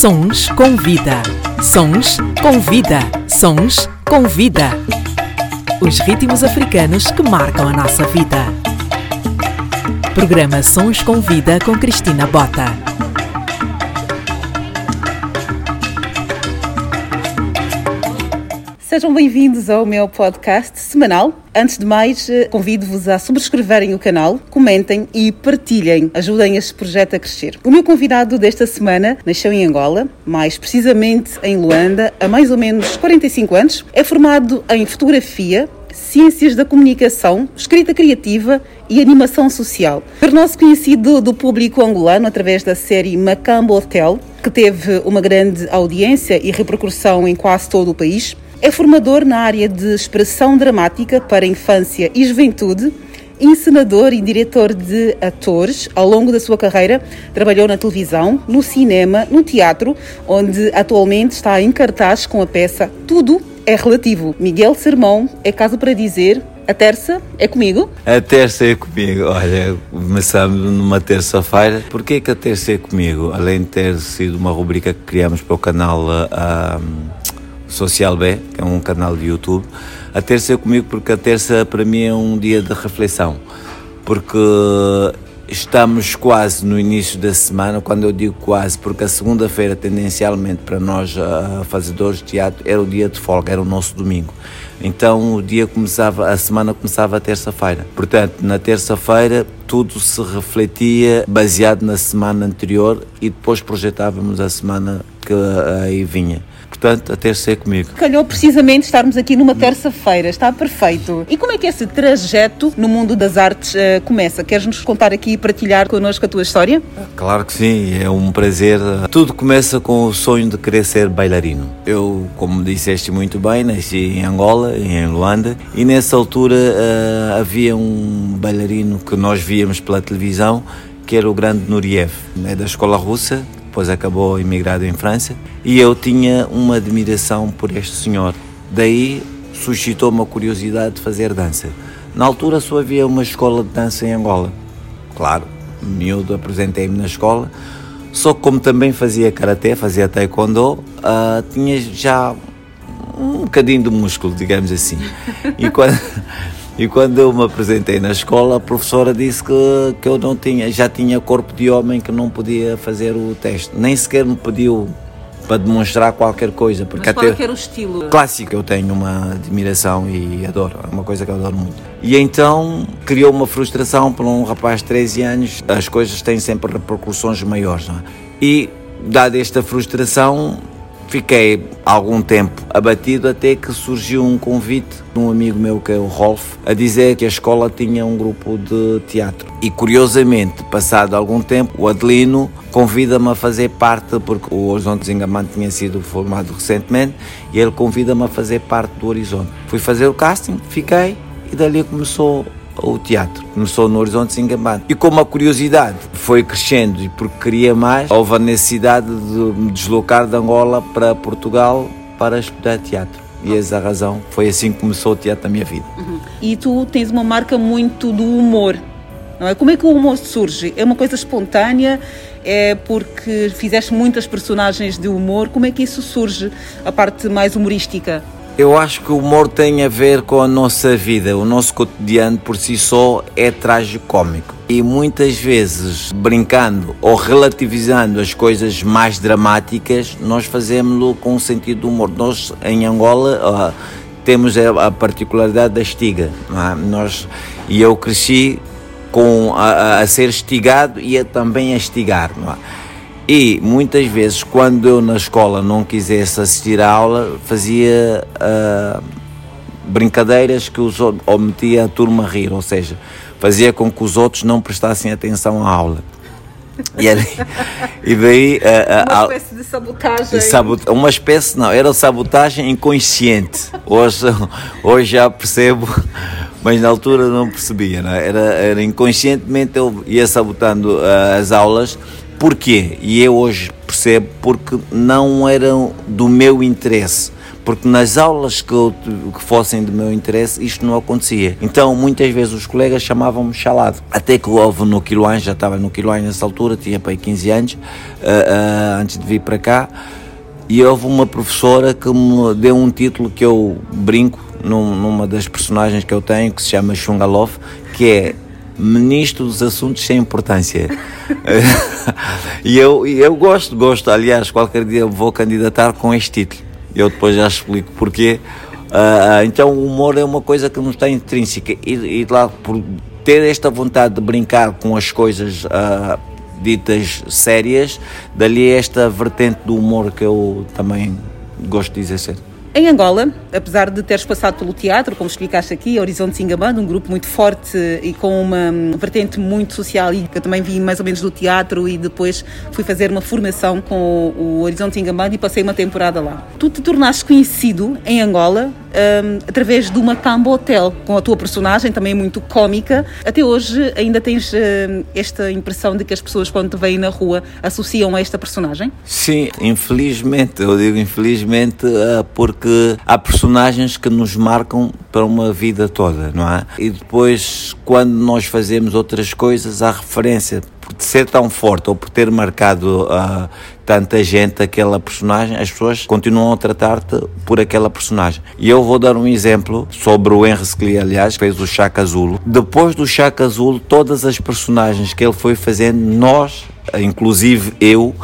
Sons com vida. Sons com vida. Sons com vida. Os ritmos africanos que marcam a nossa vida. Programa Sons com Vida com Cristina Bota. Sejam bem-vindos ao meu podcast semanal. Antes de mais, eh, convido-vos a subscreverem o canal, comentem e partilhem. Ajudem este projeto a crescer. O meu convidado desta semana nasceu em Angola, mais precisamente em Luanda, há mais ou menos 45 anos. É formado em fotografia, Ciências da Comunicação, Escrita Criativa e Animação Social. Tornou-se conhecido do público angolano através da série Macambo Hotel, que teve uma grande audiência e repercussão em quase todo o país. É formador na área de expressão dramática para infância e juventude, encenador e diretor de atores. Ao longo da sua carreira, trabalhou na televisão, no cinema, no teatro, onde atualmente está em cartaz com a peça Tudo é Relativo. Miguel Sermão é caso para dizer a terça é comigo? A terça é comigo. Olha, começamos numa terça-feira. Porquê que a terça é comigo? Além de ter sido uma rubrica que criamos para o canal uh, Social B, que é um canal de YouTube. A terça é comigo porque a terça para mim é um dia de reflexão. Porque estamos quase no início da semana, quando eu digo quase, porque a segunda-feira, tendencialmente, para nós fazedores de teatro, era o dia de folga, era o nosso domingo. Então o dia começava, a semana começava a terça-feira. Portanto, na terça-feira tudo se refletia baseado na semana anterior e depois projetávamos a semana que aí vinha portanto, a terça é comigo. Calhou precisamente estarmos aqui numa terça-feira, está perfeito. E como é que esse trajeto no mundo das artes uh, começa? Queres-nos contar aqui e partilhar connosco a tua história? Claro que sim, é um prazer. Tudo começa com o sonho de querer ser bailarino. Eu, como disseste muito bem, nasci em Angola, em Luanda, e nessa altura uh, havia um bailarino que nós víamos pela televisão que era o grande Nuriev, né, da escola russa, depois acabou imigrado em França, e eu tinha uma admiração por este senhor. Daí suscitou uma curiosidade de fazer dança. Na altura só havia uma escola de dança em Angola. Claro, miúdo apresentei-me na escola, só que como também fazia karaté, fazia taekwondo, uh, tinha já um bocadinho de músculo, digamos assim. E quando, e quando eu me apresentei na escola, a professora disse que, que eu não tinha, já tinha corpo de homem que não podia fazer o teste. Nem sequer me pediu para demonstrar qualquer coisa. Porque Mas qual até, é o estilo? Clássico, eu tenho uma admiração e adoro, é uma coisa que eu adoro muito. E então criou uma frustração para um rapaz de 13 anos, as coisas têm sempre repercussões maiores. Não é? E, dada esta frustração, Fiquei algum tempo abatido até que surgiu um convite de um amigo meu que é o Rolf a dizer que a escola tinha um grupo de teatro. E curiosamente, passado algum tempo, o Adelino convida-me a fazer parte, porque o Horizonte Desengamante tinha sido formado recentemente, e ele convida-me a fazer parte do Horizonte. Fui fazer o casting, fiquei e dali começou o teatro. Começou no Horizonte Singambante. E como a curiosidade foi crescendo e porque queria mais, houve a necessidade de me deslocar de Angola para Portugal para estudar teatro. E essa a razão, foi assim que começou o teatro na minha vida. Uhum. E tu tens uma marca muito do humor, não é? Como é que o humor surge? É uma coisa espontânea? É porque fizeste muitas personagens de humor? Como é que isso surge, a parte mais humorística? Eu acho que o humor tem a ver com a nossa vida. O nosso cotidiano por si só é trágico-cômico. E muitas vezes, brincando ou relativizando as coisas mais dramáticas, nós fazemos-lo com um sentido de humor. Nós, em Angola, temos a, particularidade da estiga. É? Nós, e eu cresci com a, a, ser estigado e a, também a estigar. Não é? E muitas vezes, quando eu na escola não quisesse assistir à aula, fazia uh, brincadeiras que os, ou metia a turma a rir, ou seja, fazia com que os outros não prestassem atenção à aula. E, era, e daí. Uh, uma espécie de sabotagem. Sabot, uma espécie, não, era sabotagem inconsciente. Hoje, hoje já percebo, mas na altura não percebia. Não? É? Era, era inconscientemente eu ia sabotando uh, as aulas Porquê? E eu hoje percebo porque não eram do meu interesse. porque nas aulas que, eu, que fossem do meu interesse isto não acontecia. Então muitas vezes os colegas chamavam-me chalado. Até que houve no Quiloan, já estava no Quiloan nessa altura, tinha para aí 15 anos, uh, uh, antes de vir para cá, e houve uma professora que me deu um título que eu brinco num, numa das personagens que eu tenho, que se chama Shungalov, que é Ministro dos Assuntos Sem Importância. e eu, eu gosto, gosto, aliás, qualquer dia vou candidatar com este título. Eu depois já explico porquê. Uh, então o humor é uma coisa que não está intrínseca e, e lá por ter esta vontade de brincar com as coisas uh, ditas sérias, dali esta vertente do humor que eu também gosto de sempre. Em Angola, apesar de teres passado pelo teatro, como explicaste aqui, Horizonte Singabando, um grupo muito forte e com uma vertente muito social, e que eu também vi mais ou menos do teatro e depois fui fazer uma formação com o Horizonte Singabando e passei uma temporada lá. Tu te tornaste conhecido em Angola um, através do Macambo Hotel, com a tua personagem também muito cómica. Até hoje ainda tens uh, esta impressão de que as pessoas quando te veem na rua associam a esta personagem? Sim, infelizmente, eu digo infelizmente uh, porque há personagens que nos marcam para uma vida toda, não é? E depois, quando nós fazemos outras coisas, há referência por ser tão forte ou por ter marcado uh, tanta gente aquela personagem, as pessoas continuam a tratar-te por aquela personagem. E eu vou dar um exemplo sobre o Henry Sclee, aliás, que fez o Chaka Azul. Depois do Chaka Azul, todas as personagens que ele foi fazendo, nós, inclusive eu,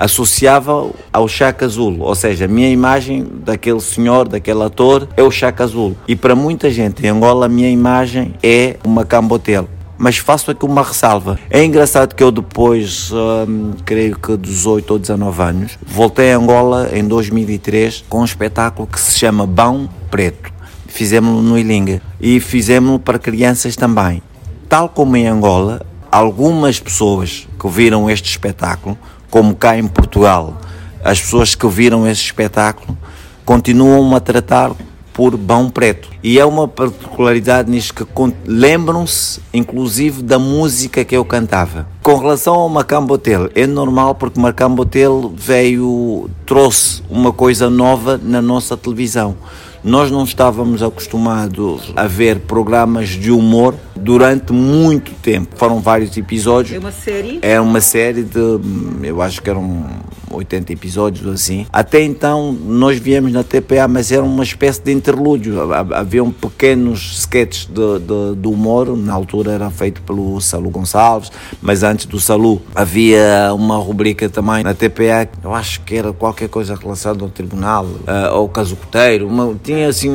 associava ao Chaka Azul, ou seja, a minha imagem daquele senhor, daquele ator, é o Chaka Azul. E para muita gente em Angola, a minha imagem é uma Cambotel mas faço aqui uma ressalva. É engraçado que eu depois, hum, creio que 18 ou 19 anos, voltei a Angola em 2003 com um espetáculo que se chama Bão Preto. Fizemos-lo no Ilinga e fizemos-lo para crianças também. Tal como em Angola, algumas pessoas que viram este espetáculo, como cá em Portugal, as pessoas que viram este espetáculo continuam a tratar por Bão Preto. E é uma particularidade nisto que lembram-se, inclusive, da música que eu cantava. Com relação ao Macambotel, é normal porque Macambotel veio, trouxe uma coisa nova na nossa televisão. Nós não estávamos acostumados a ver programas de humor durante muito tempo. Foram vários episódios. É uma série? Era uma série de, eu acho que eram 80 episódios assim. Até então nós viemos na TPA, mas era uma espécie de interlúdio. Haviam pequenos sketches de, de, de humor, na altura era feito pelo Salu Gonçalves, mas antes do Salu havia uma rubrica também na TPA, eu acho que era qualquer coisa relacionada ao tribunal, uh, ao casucoteiro, uma, tinha assim um,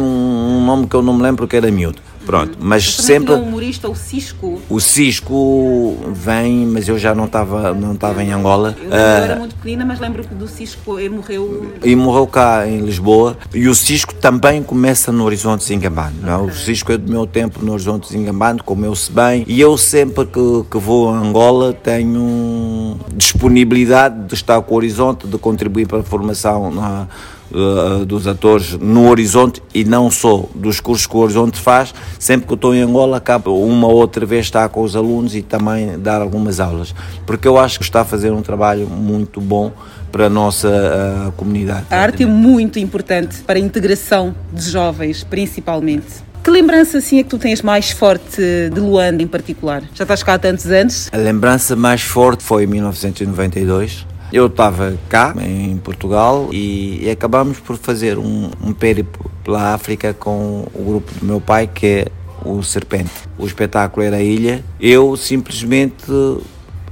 um nome que eu não me lembro que era miúdo. Pronto, mas sempre. O humorista, o Cisco. O Cisco vem, mas eu já não estava não estava em Angola. Eu, uh, era muito pequenina, mas lembro que do Cisco ele morreu. E morreu cá em Lisboa. E o Cisco também começa no Horizonte Zingambano. Não? É? O Cisco é do meu tempo no Horizonte Zingambano, comeu-se bem. E eu sempre que, que vou a Angola tenho disponibilidade de estar com o Horizonte, de contribuir para a formação na uh, dos atores no Horizonte e não só dos cursos que o Horizonte faz. Sempre que eu estou em Angola, acabo uma ou outra vez estar com os alunos e também dar algumas aulas, porque eu acho que está a fazer um trabalho muito bom para a nossa uh, comunidade. A arte é muito importante para a integração de jovens, principalmente. Que lembrança assim é que tu tens mais forte de Luanda em particular? Já estás cá há tantos anos? A lembrança mais forte foi em 1992 eu estava cá, em Portugal, e, acabamos por fazer um, um périplo pela África com o grupo do meu pai, que é o Serpente. O espetáculo era a ilha. Eu simplesmente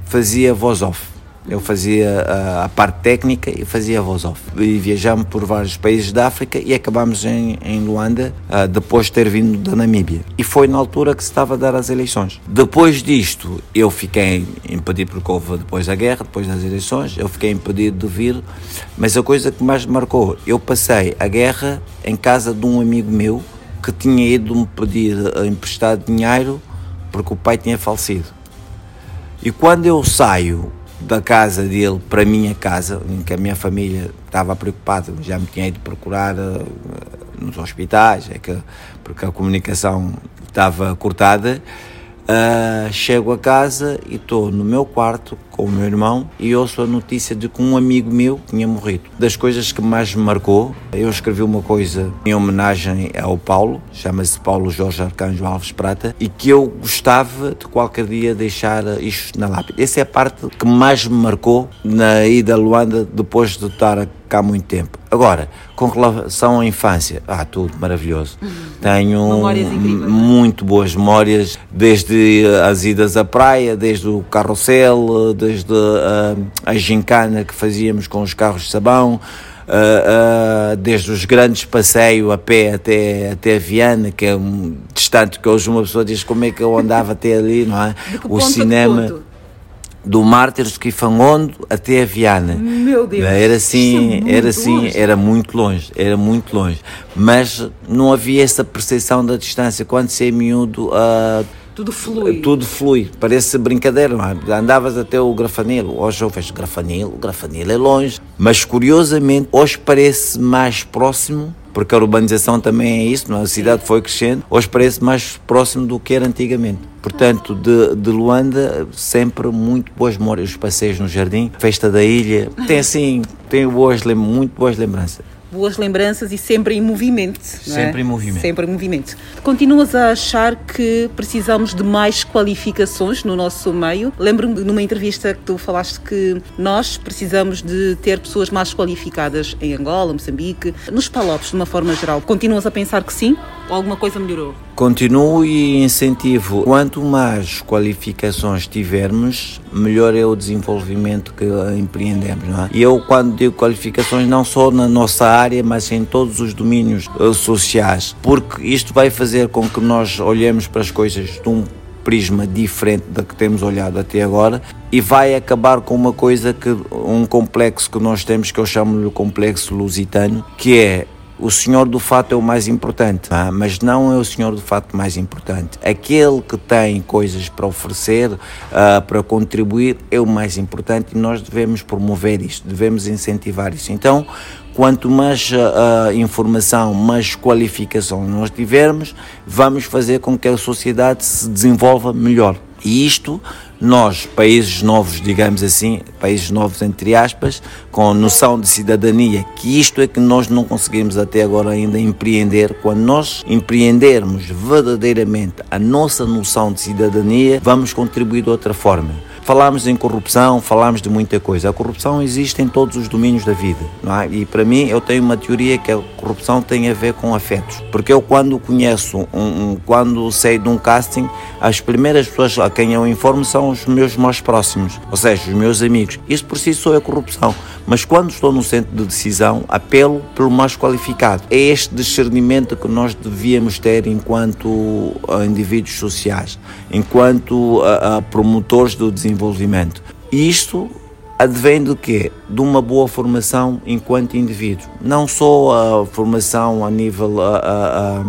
fazia voz off. Eu fazia a, a, parte técnica e fazia a voz off. E viajamos por vários países da África e acabamos em, em Luanda, uh, depois de ter vindo da Namíbia. E foi na altura que se estava a dar as eleições. Depois disto, eu fiquei impedido, porque houve depois da guerra, depois das eleições, eu fiquei impedido de vir. Mas a coisa que mais me marcou, eu passei a guerra em casa de um amigo meu que tinha ido me pedir emprestado dinheiro porque o pai tinha falecido. E quando eu saio da casa dele para a minha casa, em que a minha família estava preocupada, já me tinha ido procurar uh, nos hospitais, é que, porque a comunicação estava cortada. Uh, chego a casa e estou no meu quarto com o meu irmão e ouço a notícia de que um amigo meu tinha morrido. Das coisas que mais me marcou, eu escrevi uma coisa em homenagem ao Paulo, chama-se Paulo Jorge Arcanjo Alves Prata, e que eu gostava de qualquer dia deixar isto na lápide. Essa é a parte que mais me marcou na ida a Luanda depois de estar cá há muito tempo. Agora, com relação à infância, ah, tudo maravilhoso. Uhum. Tenho muito boas memórias, desde as idas à praia, desde o carrossel, desde a, a gincana que fazíamos com os carros de sabão, Uh, uh, desde os grandes passeios a pé até, até Viana, que é um distante que hoje uma pessoa diz como é que eu andava até ali, não é? O cinema do Mártires de Quifangondo até a Viana. Meu Deus. Era assim, é era assim, longe. era muito longe, era muito longe. Mas não havia essa percepção da distância. Quando se é miúdo, uh, tudo flui. Tudo flui. Parece brincadeira, não é? Andavas até o Grafanilo. Hoje eu vejo Grafanilo, o Grafanilo é longe. Mas curiosamente, hoje parece mais próximo porque a urbanização também é isso, não? É? a cidade foi crescendo, hoje parece mais próximo do que era antigamente. Portanto, de, de Luanda, sempre muito boas memórias, os passeios no jardim, festa da ilha, tem assim, tem boas, muito boas lembranças boas lembranças e sempre em movimento. Sempre é? em movimento. Sempre em movimento. Continuas a achar que precisamos de mais qualificações no nosso meio? Lembro-me numa entrevista que tu falaste que nós precisamos de ter pessoas mais qualificadas em Angola, Moçambique, nos Palopes de uma forma geral. Continuas a pensar que sim? Alguma coisa melhorou? Continuo e incentivo. Quanto mais qualificações tivermos, melhor é o desenvolvimento que empreendemos. Não é? E eu, quando digo qualificações, não só na nossa área, mas em todos os domínios uh, sociais, porque isto vai fazer com que nós olhemos para as coisas de um prisma diferente da que temos olhado até agora e vai acabar com uma coisa que um complexo que nós temos que eu chamo-lhe o complexo lusitano, que é o senhor do fato é o mais importante, mas não é o senhor do fato mais importante. Aquele que tem coisas para oferecer, uh, para contribuir, é o mais importante e nós devemos promover isto, devemos incentivar isso. Então, quanto mais uh, informação, mais qualificação nós tivermos, vamos fazer com que a sociedade se desenvolva melhor. E isto nós, países novos, digamos assim, países novos entre aspas, com noção de cidadania, que isto é que nós não conseguimos até agora ainda empreender. Quando nós empreendermos verdadeiramente a nossa noção de cidadania, vamos contribuir de outra forma. Falámos em corrupção, falámos de muita coisa. A corrupção existe em todos os domínios da vida, não é? E para mim, eu tenho uma teoria que a corrupção tem a ver com afetos. Porque eu, quando conheço, um, um, quando sei de um casting, as primeiras pessoas a quem eu informo são os meus mais próximos, ou seja, os meus amigos. Isso por si só é corrupção. Mas quando estou no centro de decisão, apelo pelo mais qualificado. É este discernimento que nós devíamos ter enquanto ah, indivíduos sociais, enquanto uh, uh, promotores do desenvolvimento desenvolvimento. E isto advém do quê? De uma boa formação enquanto indivíduo. Não só a formação a nível a, a, a,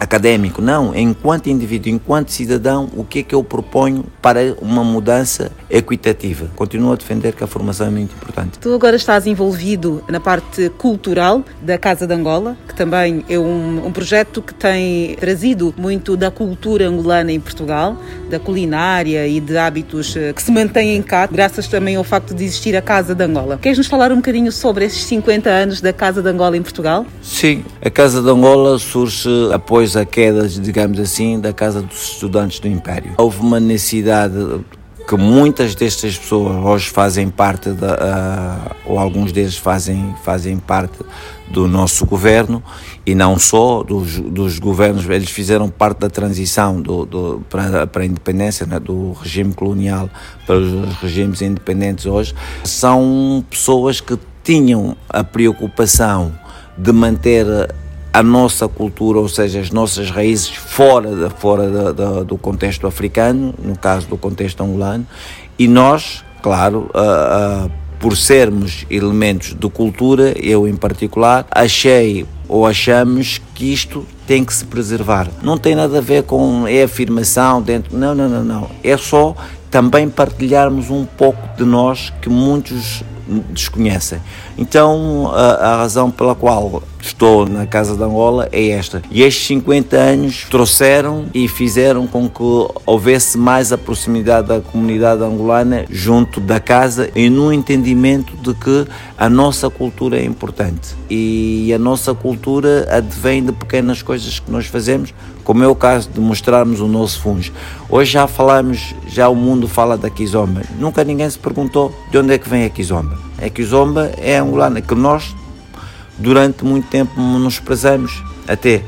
académico, não. Enquanto indivíduo, enquanto cidadão, o que é que eu proponho para uma mudança equitativa? Continuo a defender que a formação é muito importante. Tu agora estás envolvido na parte cultural da Casa de Angola, que também é um, um projeto que tem trazido muito da cultura angolana em Portugal, da culinária e de hábitos eh, que se mantêm cá, graças também ao facto de existir a Casa de Angola. Queres nos falar um bocadinho sobre esses 50 anos da Casa de Angola em Portugal? Sim, a Casa de Angola surge após a queda, digamos assim, da Casa dos Estudantes do Império. Houve uma necessidade que muitas destas pessoas hoje fazem parte, da, uh, ou alguns deles fazem, fazem parte do nosso governo e não só dos, dos governos, eles fizeram parte da transição do, do, para, para a independência né, do regime colonial para os regimes independentes hoje. São pessoas que tinham a preocupação de manter a nossa cultura, ou seja, as nossas raízes fora, fora do contexto africano, no caso do contexto angolano, e nós, claro, uh, uh, por sermos elementos de cultura, eu em particular, achei ou achamos que isto tem que se preservar. Não tem nada a ver com é afirmação dentro, não, não, não, não. É só também partilharmos um pouco de nós que muitos desconhecem. Então, a, a, razão pela qual estou na Casa de Angola é esta. E estes 50 anos trouxeram e fizeram com que houvesse mais a proximidade da comunidade angolana junto da casa e no entendimento de que a nossa cultura é importante. E a nossa cultura advém de pequenas coisas que nós fazemos, como é o caso de mostrarmos o nosso fungo. Hoje já falamos, já o mundo fala da Kizomba. Nunca ninguém se perguntou de onde é que vem a Kizomba. A Kizomba é angolana, que nós durante muito tempo nos prezamos até, é?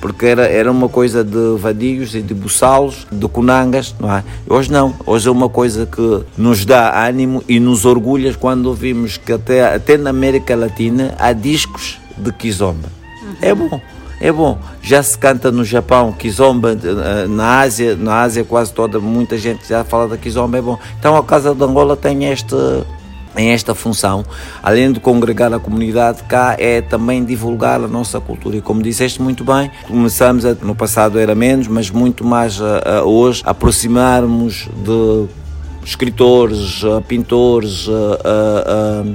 porque era, era uma coisa de vadios e de buçalos, de conangas, não é? Hoje não, hoje é uma coisa que nos dá ânimo e nos orgulha quando ouvimos que até, até na América Latina há discos de kizomba. Uhum. É bom. É bom, já se canta no Japão, Kizomba, eh, na Ásia, na Ásia quase toda, muita gente já fala da Kizomba, é bom. Então a Casa de Angola tem este, em esta função, além de congregar a comunidade cá, é também divulgar a nossa cultura. E como disseste muito bem, começamos, a, no passado era menos, mas muito mais a, a hoje, aproximarmos de escritores, pintores,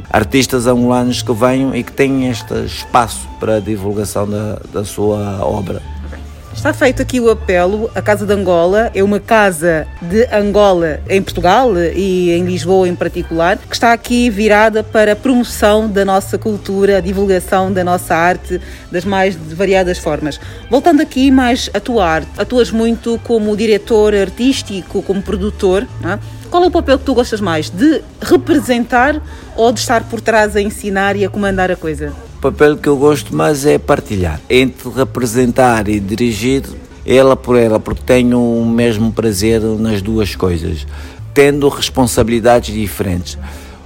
artistas angolanos que venham e que tenham este espaço para a divulgação da, da sua obra. Está feito aqui o apelo. A Casa de Angola é uma casa de Angola em Portugal e em Lisboa em particular, que está aqui virada para a promoção da nossa cultura, a divulgação da nossa arte das mais variadas formas. Voltando aqui mais à tua arte, atuas muito como diretor artístico, como produtor. Não é? Qual é o papel que tu gostas mais? De representar ou de estar por trás a ensinar e a comandar a coisa? O papel que eu gosto mais é partilhar. Entre representar e dirigir, ela por ela, porque tenho o mesmo prazer nas duas coisas, tendo responsabilidades diferentes.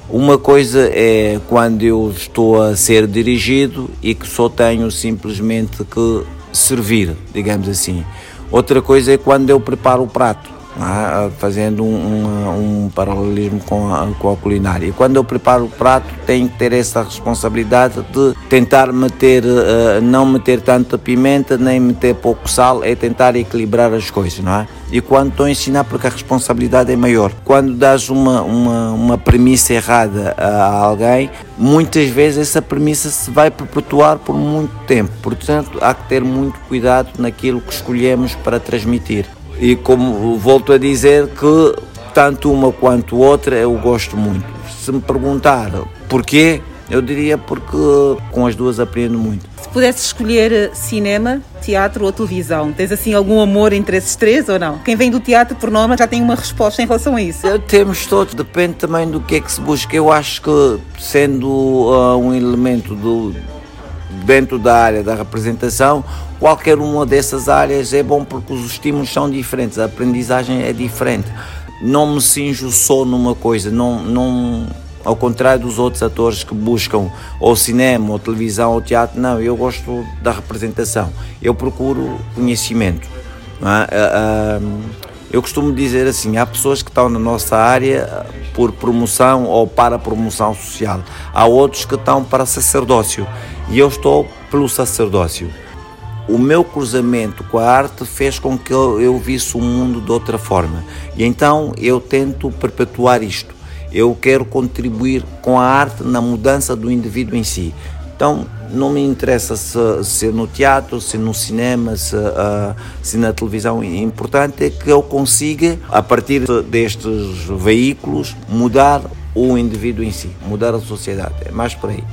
Uma coisa é quando eu estou a ser dirigido e que só tenho simplesmente que servir, digamos assim. Outra coisa é quando eu preparo o prato é? fazendo um, um, um, paralelismo com a, com a culinária. E quando eu preparo o prato, tenho que ter essa responsabilidade de tentar meter, uh, não meter tanta pimenta, nem meter pouco sal, é tentar equilibrar as coisas, não é? E quando estou a ensinar, porque a responsabilidade é maior. Quando dás uma, uma, uma premissa errada a alguém, muitas vezes essa premissa se vai perpetuar por muito tempo. Portanto, há que ter muito cuidado naquilo que escolhemos para transmitir. E como volto a dizer que tanto uma quanto outra eu gosto muito. Se me perguntar porquê, eu diria porque com as duas aprendo muito. Se pudesse escolher eh, cinema, teatro ou televisão, tens assim algum amor entre esses três ou não? Quem vem do teatro, por norma, já tem uma resposta em relação a isso. Temos todos, depende também do que é que se busca. Eu acho que, sendo uh, um elemento do, dentro da área da representação, qualquer uma dessas áreas é bom porque os estímulos são diferentes, a aprendizagem é diferente. Não me cinjo só numa coisa, não, não, ao contrário dos outros atores que buscam ou cinema, ou televisão, ou teatro, não, eu gosto da representação, eu procuro conhecimento. É? Eu costumo dizer assim: há pessoas que estão na nossa área por promoção ou para promoção social, há outros que estão para sacerdócio e eu estou pelo sacerdócio. O meu cruzamento com a arte fez com que eu, eu visse o mundo de outra forma e então eu tento perpetuar isto. Eu quero contribuir com a arte na mudança do indivíduo em si. Então, não me interessa se, se no teatro, se no cinema, se, uh, se na televisão. O importante é que eu consiga, a partir destes veículos, mudar o indivíduo em si, mudar a sociedade. É mais por aí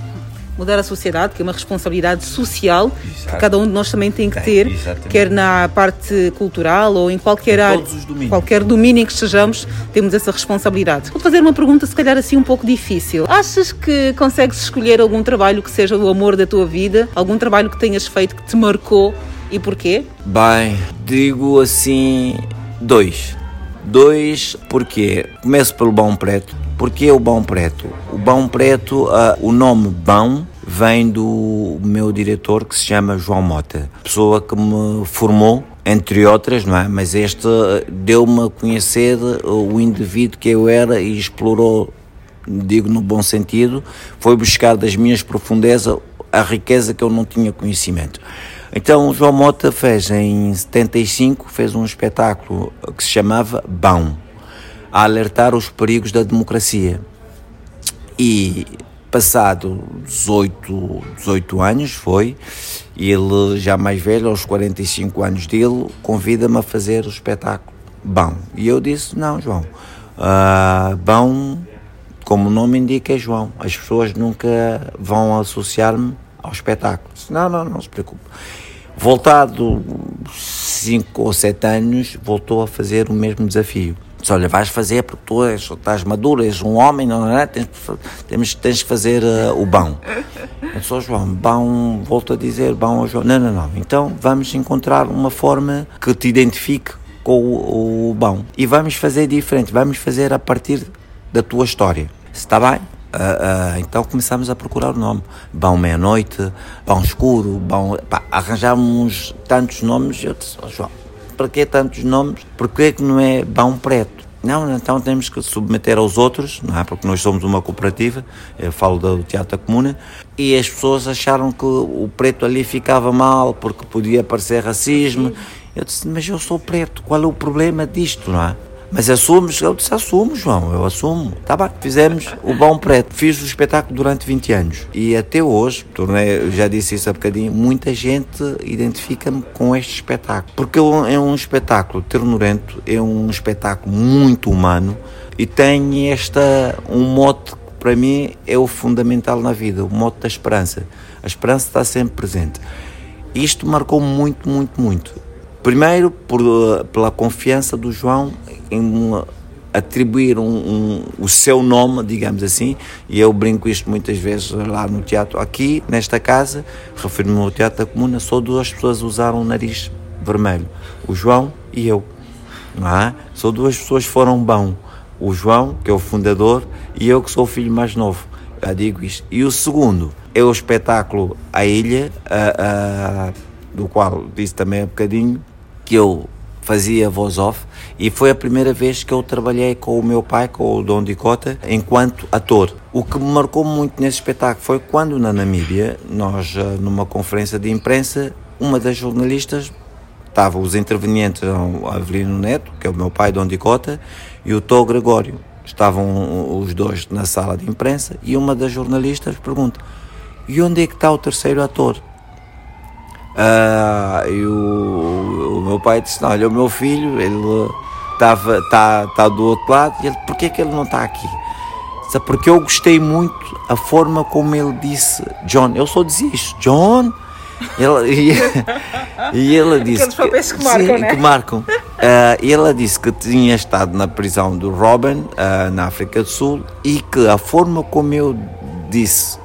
mudar a sociedade, que é uma responsabilidade social Exato. que cada um de nós também tem que ter, quer na parte cultural ou em qualquer em área, qualquer domínio em que estejamos, temos essa responsabilidade. Vou fazer uma pergunta, se calhar assim um pouco difícil. Achas que consegues escolher algum trabalho que seja o amor da tua vida, algum trabalho que tenhas feito que te marcou e porquê? Bem, digo assim dois. Dois, porque começo pelo Bom Preto. Porque o Bom Preto? O Bom Preto, uh, o nome Bão vem do meu diretor que se chama João Mota, pessoa que me formou entre outras, não é? Mas este ah, deu-me a conhecer o indivíduo que eu era e explorou, digo no bom sentido, foi buscar das minhas profundezas a riqueza que eu não tinha conhecimento. Então João Mota fez em 75 fez um espetáculo que se chamava Bão, a alertar os perigos da democracia. E passado 18, 18 anos foi, ele já mais velho, aos 45 anos dele, convida-me a fazer o espetáculo Bom. E eu disse, não João, uh, Bom, como o nome indica é João, as pessoas nunca vão associar-me ao espetáculo. Disse, não, não, não se preocupe. Voltado 5 ou 7 anos, voltou a fazer o mesmo desafio. Disse, olha, vais fazer porque tu és, estás maduro, és um homem, não é? Tens, tens, tens que fazer uh, o bom. Eu sou João, bom, volto a dizer, bom ao João. Não, não, não. Então vamos encontrar uma forma que te identifique com o, o bom. E vamos fazer diferente, vamos fazer a partir da tua história. Está bem? Uh, uh, então começamos a procurar o nome. Bom Meia-Noite, Bom Escuro, Bom. Pá, arranjámos tantos nomes. Eu disse, oh, João, para que tantos nomes? Porquê que não é Bom Preto? Não, então temos que submeter aos outros, não é? Porque nós somos uma cooperativa, eu falo do Teatro Comuna, e as pessoas acharam que o preto ali ficava mal porque podia parecer racismo. Eu disse, mas eu sou preto, qual é o problema disto, não é? Mas assumes? Eu disse, assumo, João, eu assumo. Tá bem, fizemos o Bom Preto. Fiz o espetáculo durante 20 anos. E até hoje, tornei, já disse isso há bocadinho, muita gente identifica-me com este espetáculo. Porque é um espetáculo ternurento, é um espetáculo muito humano e tem esta, um mote que para mim é o fundamental na vida, o mote da esperança. A esperança está sempre presente. Isto marcou muito, muito, muito. Primeiro, por, pela confiança do João em atribuir um, um, o seu nome, digamos assim, e eu brinco isto muitas vezes lá no teatro. Aqui, nesta casa, refiro-me ao Teatro da Comuna, só duas pessoas usaram o nariz vermelho, o João e eu. Não é? Só duas pessoas foram bom, o João, que é o fundador, e eu, que sou o filho mais novo. Já digo isto. E o segundo é o espetáculo A Ilha, a, a, do qual disse também há bocadinho, que eu fazia voz off e foi a primeira vez que eu trabalhei com o meu pai, com o Dom Dicota, enquanto ator. O que me marcou muito nesse espetáculo foi quando na Namíbia, nós eh, numa conferência de imprensa, uma das jornalistas estava os intervenientes o Avelino Neto, que é o meu pai, Dom Dicota, e o Tó Gregório. Estavam os dois na sala de imprensa e uma das jornalistas pergunta: "E onde é que está o terceiro ator?" Uh, e o, o, meu pai disse: Olha, o meu filho, ele estava tá, tá do outro lado, e ele, porquê que ele não está aqui? Disse, porque eu gostei muito a forma como ele disse John. Eu só dizia isto, John. Ele, e, e ele disse Aqueles papéis que marcam, sim, né? que marcam. Uh, e ela disse que tinha estado na prisão do Robin, uh, na África do Sul, e que a forma como eu disse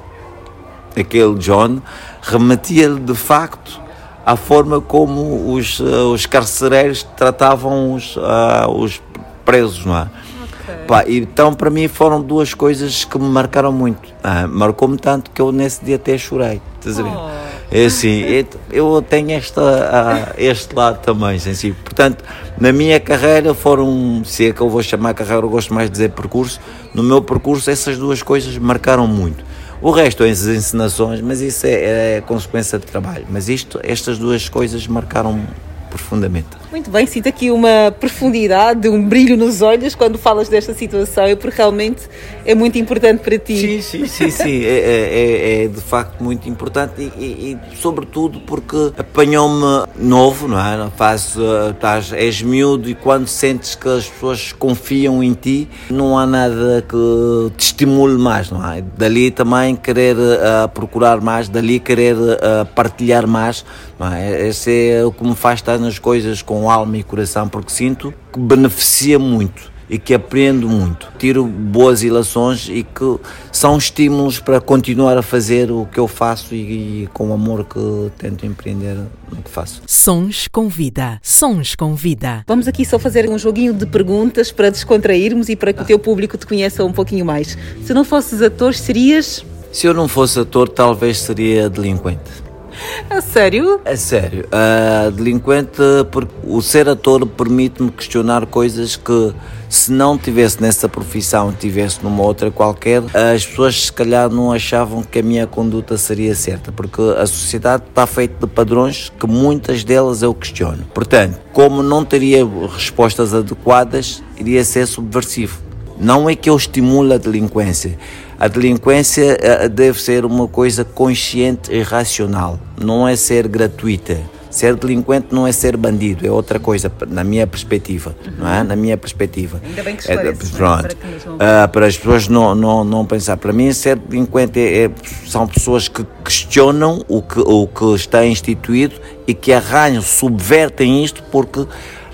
aquele John remetia-lhe de facto à forma como os, uh, os carcereiros tratavam os, uh, os presos, não é? Okay. Pá, então, para mim, foram duas coisas que me marcaram muito. Ah, Marcou-me tanto que eu nesse dia até chorei. Estás a ver? Oh. É assim, eu tenho esta, uh, este lado também, sensível. Portanto, na minha carreira foram, se é que eu vou chamar carreira, eu gosto mais de dizer percurso. No meu percurso, essas duas coisas marcaram muito. O resto é as encenações, mas isso é, é consequência de trabalho. Mas isto, estas duas coisas marcaram profundamente. Muito bem, sinto aqui uma profundidade, um brilho nos olhos quando falas desta situação, porque realmente é muito importante para ti. Sim, sim, sim, sim. É, é, é, de facto muito importante e, e, e sobretudo porque apanhou-me novo, não é? Faz, eh, estás, és miúdo e quando sentes que as pessoas confiam em ti, não há nada que te estimule mais, não é? Dali também querer uh, procurar mais, dali querer uh, partilhar mais, não é? Esse é o que me faz estar nas coisas com com alma e coração, porque sinto que beneficia muito e que aprendo muito. Tiro boas ilações e que são estímulos para continuar a fazer o que eu faço e, e, com o amor que tento empreender no que faço. Sons com vida, sons com vida. Vamos aqui só fazer um joguinho de perguntas para descontrairmos e para que o teu público te conheça um pouquinho mais. Se não fosses ator, serias? Se eu não fosse ator, talvez seria delinquente. A sério? A sério. Uh, delinquente, porque o ser ator permite-me questionar coisas que, se não tivesse nessa profissão, tivesse numa outra qualquer, as pessoas se calhar não achavam que a minha conduta seria certa, porque a sociedade está feita de padrões que muitas delas eu questiono. Portanto, como não teria respostas adequadas, iria ser subversivo. Não é que eu estimulo a delinquência. A delinquência uh, deve ser uma coisa consciente e racional, não é ser gratuita. Ser delinquente não é ser bandido, é outra coisa, na minha perspectiva, uhum. não é? Na minha perspectiva. Ainda bem que é, esclarece, é, pronto. Para, uh, para, as pessoas não, não, não pensar. Para mim, ser delinquente é, é, são pessoas que questionam o que, o que está instituído e que arranham, subvertem isto porque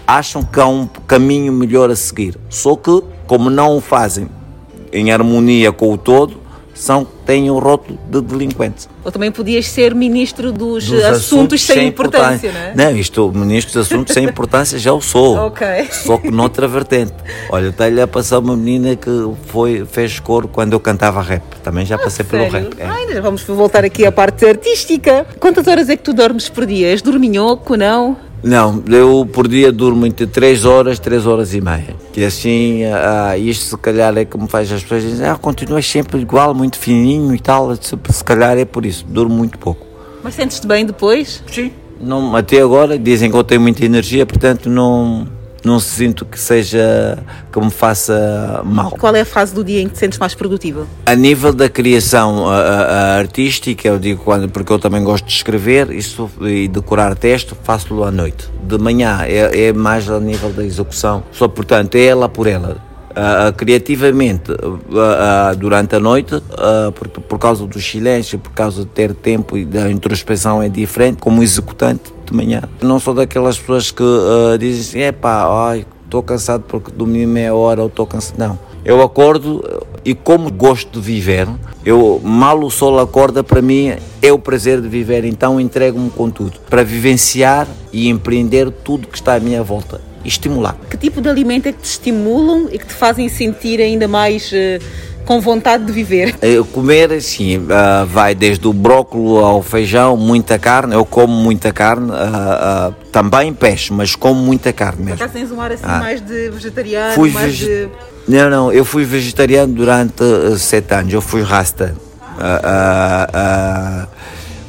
acham que há um caminho melhor a seguir. Só que, como não o fazem em harmonia com o todo, são, têm o rótulo de delinquentes. Ou também podias ser ministro dos, dos assuntos, assuntos, sem, importância, importância, não é? Não, isto, ministro dos assuntos sem importância já o sou. Só que noutra vertente. Olha, está-lhe a passar uma menina que foi, fez coro quando eu cantava rap. Também já passei ah, pelo rap. É. Ai, vamos voltar aqui à parte artística. Quantas horas é que tu dormes por dia? És dorminhoco, não? Não, eu por dia durmo entre 3 horas, 3 horas e meia. E assim, ah, isto se calhar é como faz as pessoas dizem, ah, continuas sempre igual, muito fininho e tal. Se, se calhar é por isso, durmo muito pouco. Mas sentes-te bem depois? Sim. Não, até agora dizem que eu tenho muita energia, portanto não não sinto que seja que me faça mal. Qual é a fase do dia em que te sentes mais produtivo? A nível da criação a, a artística, eu digo quando, porque eu também gosto de escrever isso, e decorar texto, faço-lo à noite. De manhã é, é, mais a nível da execução, só portanto é ela por ela. Uh, criativamente uh, durante a noite, por, por causa do silêncio, por causa de ter tempo e da introspeção é diferente, como executante de manhã. Não sou daquelas pessoas que dizem assim, é pá, estou cansado porque dormi meia hora ou estou cansado. Não. Eu acordo e como gosto de viver, eu mal o sol acorda para mim é o prazer de viver, então entrego-me com tudo para vivenciar e empreender tudo que está à minha volta e estimular. Que tipo de alimento é que te estimulam e que te fazem sentir ainda mais uh, com vontade de viver? Uh, comer, assim, uh, vai desde o brócolis ao feijão, muita carne. Eu como muita carne, também peixe, mas como muita carne mesmo. Já tens um ar assim ah. mais de vegetariano, fui mais de... Não, não, eu fui vegetariano durante sete anos, eu fui rasta.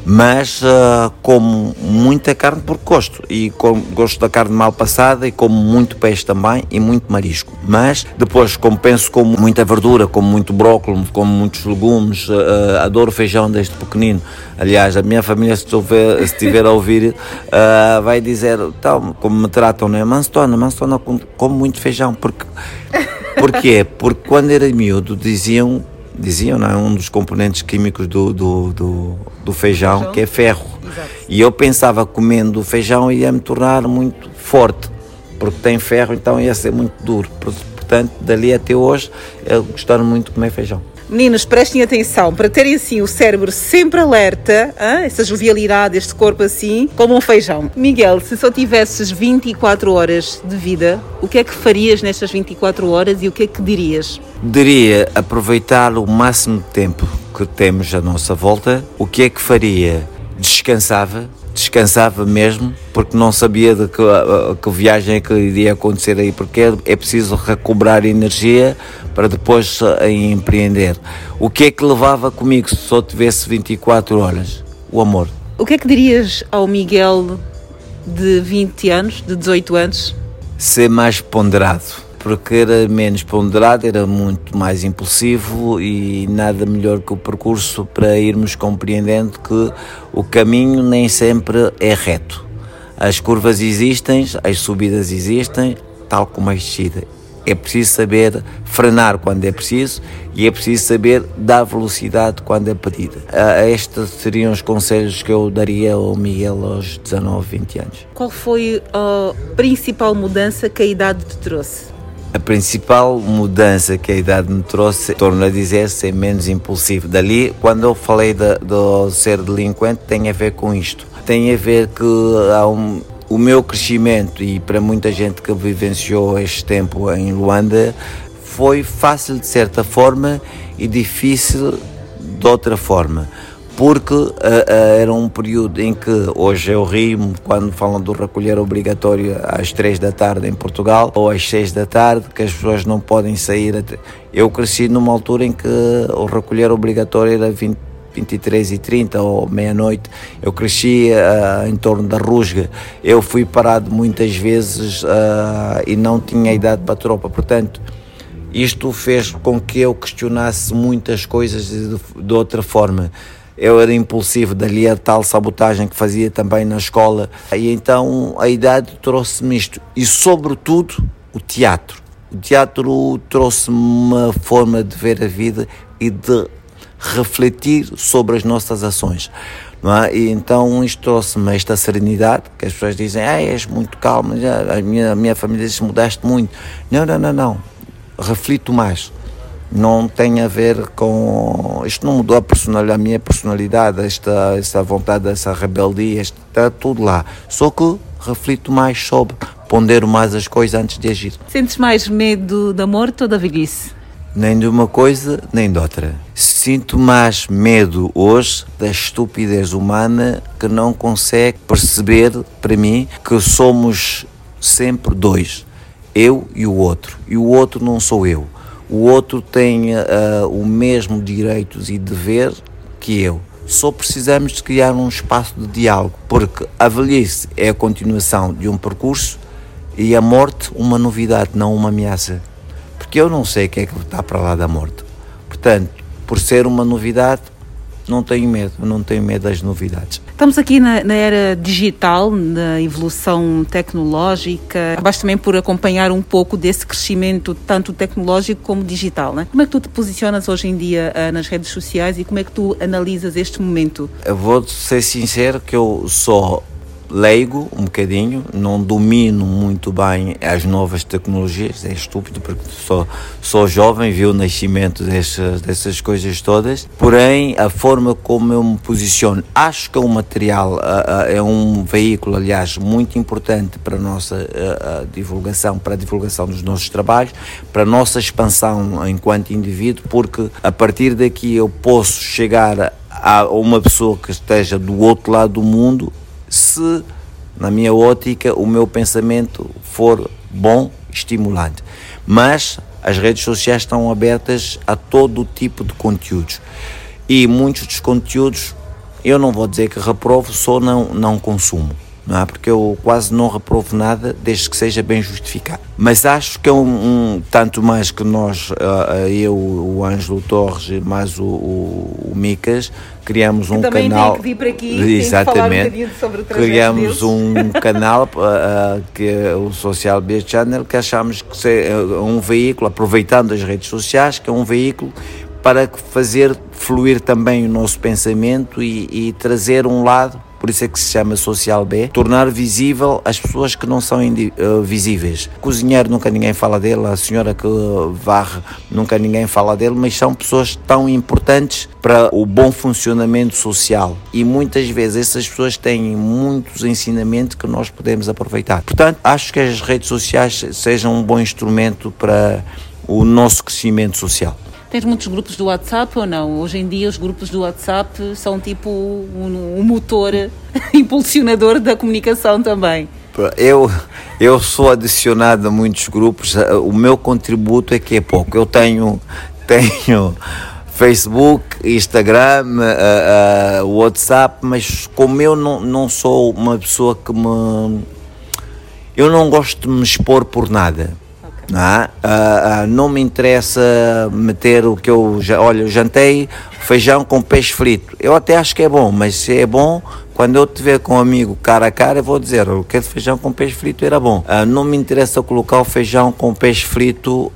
Mas uh, como muita carne por gosto e com, gosto da carne mal passada e como muito peixe também e muito marisco. Mas depois como penso como muita verdura, como muito brócolis, como muitos legumes, uh, adoro feijão desde pequenino. Aliás, a minha família se estiver, a ouvir uh, vai dizer, tal, como me tratam, não é? Manstona, Manstona como muito feijão, porque Porquê? Porque quando era miúdo diziam diziam, não é? Um dos componentes químicos do, do, do, do feijão, feijão, que é ferro. Exato. E eu pensava comendo feijão ia me tornar muito forte, porque tem ferro, então ia ser muito duro. Portanto, dali até hoje, eu gostaram muito de comer feijão. Meninos, prestem atenção para terem assim o cérebro sempre alerta, hein? essa jovialidade, este corpo assim, como um feijão. Miguel, se só tivesses 24 horas de vida, o que é que farias nestas 24 horas e o que é que dirias? Diria aproveitar o máximo de tempo que temos à nossa volta. O que é que faria? Descansava, descansava mesmo, porque não sabia de que, que viagem é que iria acontecer aí, porque é, é preciso recobrar energia para depois uh, empreender. O que é que levava comigo se só tivesse 24 horas? O amor. O que é que dirias ao Miguel de 20 anos, de 18 anos? Ser mais ponderado porque era menos ponderado, era muito mais impulsivo e nada melhor que o percurso para irmos compreendendo que o caminho nem sempre é reto. As curvas existem, as subidas existem, tal como a descida. É preciso saber frenar quando é preciso e é preciso saber dar velocidade quando é pedida. Estes seriam os conselhos que eu daria ao Miguel aos 19, 20 anos. Qual foi a principal mudança que a idade te trouxe? A principal mudança que a idade me trouxe, torno a dizer, ser menos impulsivo. Dali, quando eu falei de, de ser delinquente, tem a ver com isto. Tem a ver que há um, o meu crescimento, e para muita gente que vivenciou este tempo em Luanda, foi fácil de certa forma e difícil de outra forma porque uh, uh, era um período em que hoje eu rio quando falam do recolher obrigatório às três da tarde em Portugal ou às seis da tarde, que as pessoas não podem sair. Até... Eu cresci numa altura em que o recolher obrigatório era 20, 23 e 30 ou meia-noite. Eu cresci uh, em torno da rusga. Eu fui parado muitas vezes e não tinha idade para a tropa, portanto Isto fez com que eu questionasse muitas coisas de, de outra forma. Eu era impulsivo, dali a tal sabotagem que fazia também na escola. E então a idade trouxe-me isto. E, sobretudo, o teatro. O teatro trouxe-me uma forma de ver a vida e de refletir sobre as nossas ações. É? E então isto trouxe-me esta serenidade, que as pessoas dizem, ah, és muito calmo, a, minha, a minha família diz mudaste muito. Não, não, não, não. Reflito mais. Não tem a ver com. Isto não mudou a, personalidade, a minha personalidade, esta, esta vontade, essa rebeldia, está tudo lá. Só que reflito mais sobre, pondero mais as coisas antes de agir. Sentes mais medo da morte ou da velhice? Nem de uma coisa, nem de outra. Sinto mais medo hoje da estupidez humana que não consegue perceber, para mim, que somos sempre dois. Eu e o outro. E o outro não sou eu. O outro tem uh, o mesmo direitos e dever que eu. Só precisamos de criar um espaço de diálogo, porque a velhice é a continuação de um percurso e a morte uma novidade, não uma ameaça porque eu não sei o que é que está para lá da morte. Portanto, por ser uma novidade, não tenho medo, não tenho medo das novidades. Estamos aqui na, na, era digital, na evolução tecnológica. Acabaste também por acompanhar um pouco desse crescimento, tanto tecnológico como digital. Né? Como é que tu te posicionas hoje em dia uh, nas redes sociais e como é que tu analisas este momento? Eu vou ser sincero que eu sou leigo um bocadinho, não domino muito bem as novas tecnologias, é estúpido porque sou, sou jovem, vi o nascimento dessas, dessas coisas todas, porém a forma como eu me posiciono, acho que é um material, é um veículo, aliás, muito importante para a nossa divulgação, para a divulgação dos nossos trabalhos, para a nossa expansão enquanto indivíduo, porque a partir daqui eu posso chegar a uma pessoa que esteja do outro lado do mundo se, na minha ótica, o meu pensamento for bom, estimulante. Mas as redes sociais estão abertas a todo tipo de conteúdos. E muitos dos conteúdos, eu não vou dizer que reprovo, só não, não consumo não é? Porque eu quase não reprovo nada desde que seja bem justificado. Mas acho que é um, um tanto mais que nós, eu, o Ângelo Torres, mais o, o, o Micas, criamos um também canal. Também vir aqui, exatamente. Um sobre criamos um canal uh, que é o Social Beer Channel, que achamos que é um veículo, aproveitando as redes sociais, que é um veículo para fazer fluir também o nosso pensamento e, e trazer um lado por isso é que se chama Social B, tornar visível as pessoas que não são uh, visíveis. Cozinheiro nunca ninguém fala dele, a senhora que varre nunca ninguém fala dele, mas são pessoas tão importantes para o bom funcionamento social e muitas vezes essas pessoas têm muitos ensinamentos que nós podemos aproveitar. Portanto, acho que as redes sociais sejam um bom instrumento para o nosso crescimento social. Tens muitos grupos do WhatsApp ou não? Hoje em dia os grupos do WhatsApp são tipo um, um motor impulsionador da comunicação também. Eu, eu sou adicionado a muitos grupos, o meu contributo é que é pouco. Eu tenho, tenho Facebook, Instagram, uh, uh, WhatsApp, mas como eu não, não sou uma pessoa que me. Eu não gosto de me expor por nada. É? uh, uh, não me interessa meter o que eu já. Olha, eu jantei feijão com peixe frito. Eu até acho que é bom, mas se é bom, quando eu te ver com um amigo cara a cara, eu vou dizer: o que feijão com peixe frito era bom. Uh, não me interessa colocar o feijão com peixe frito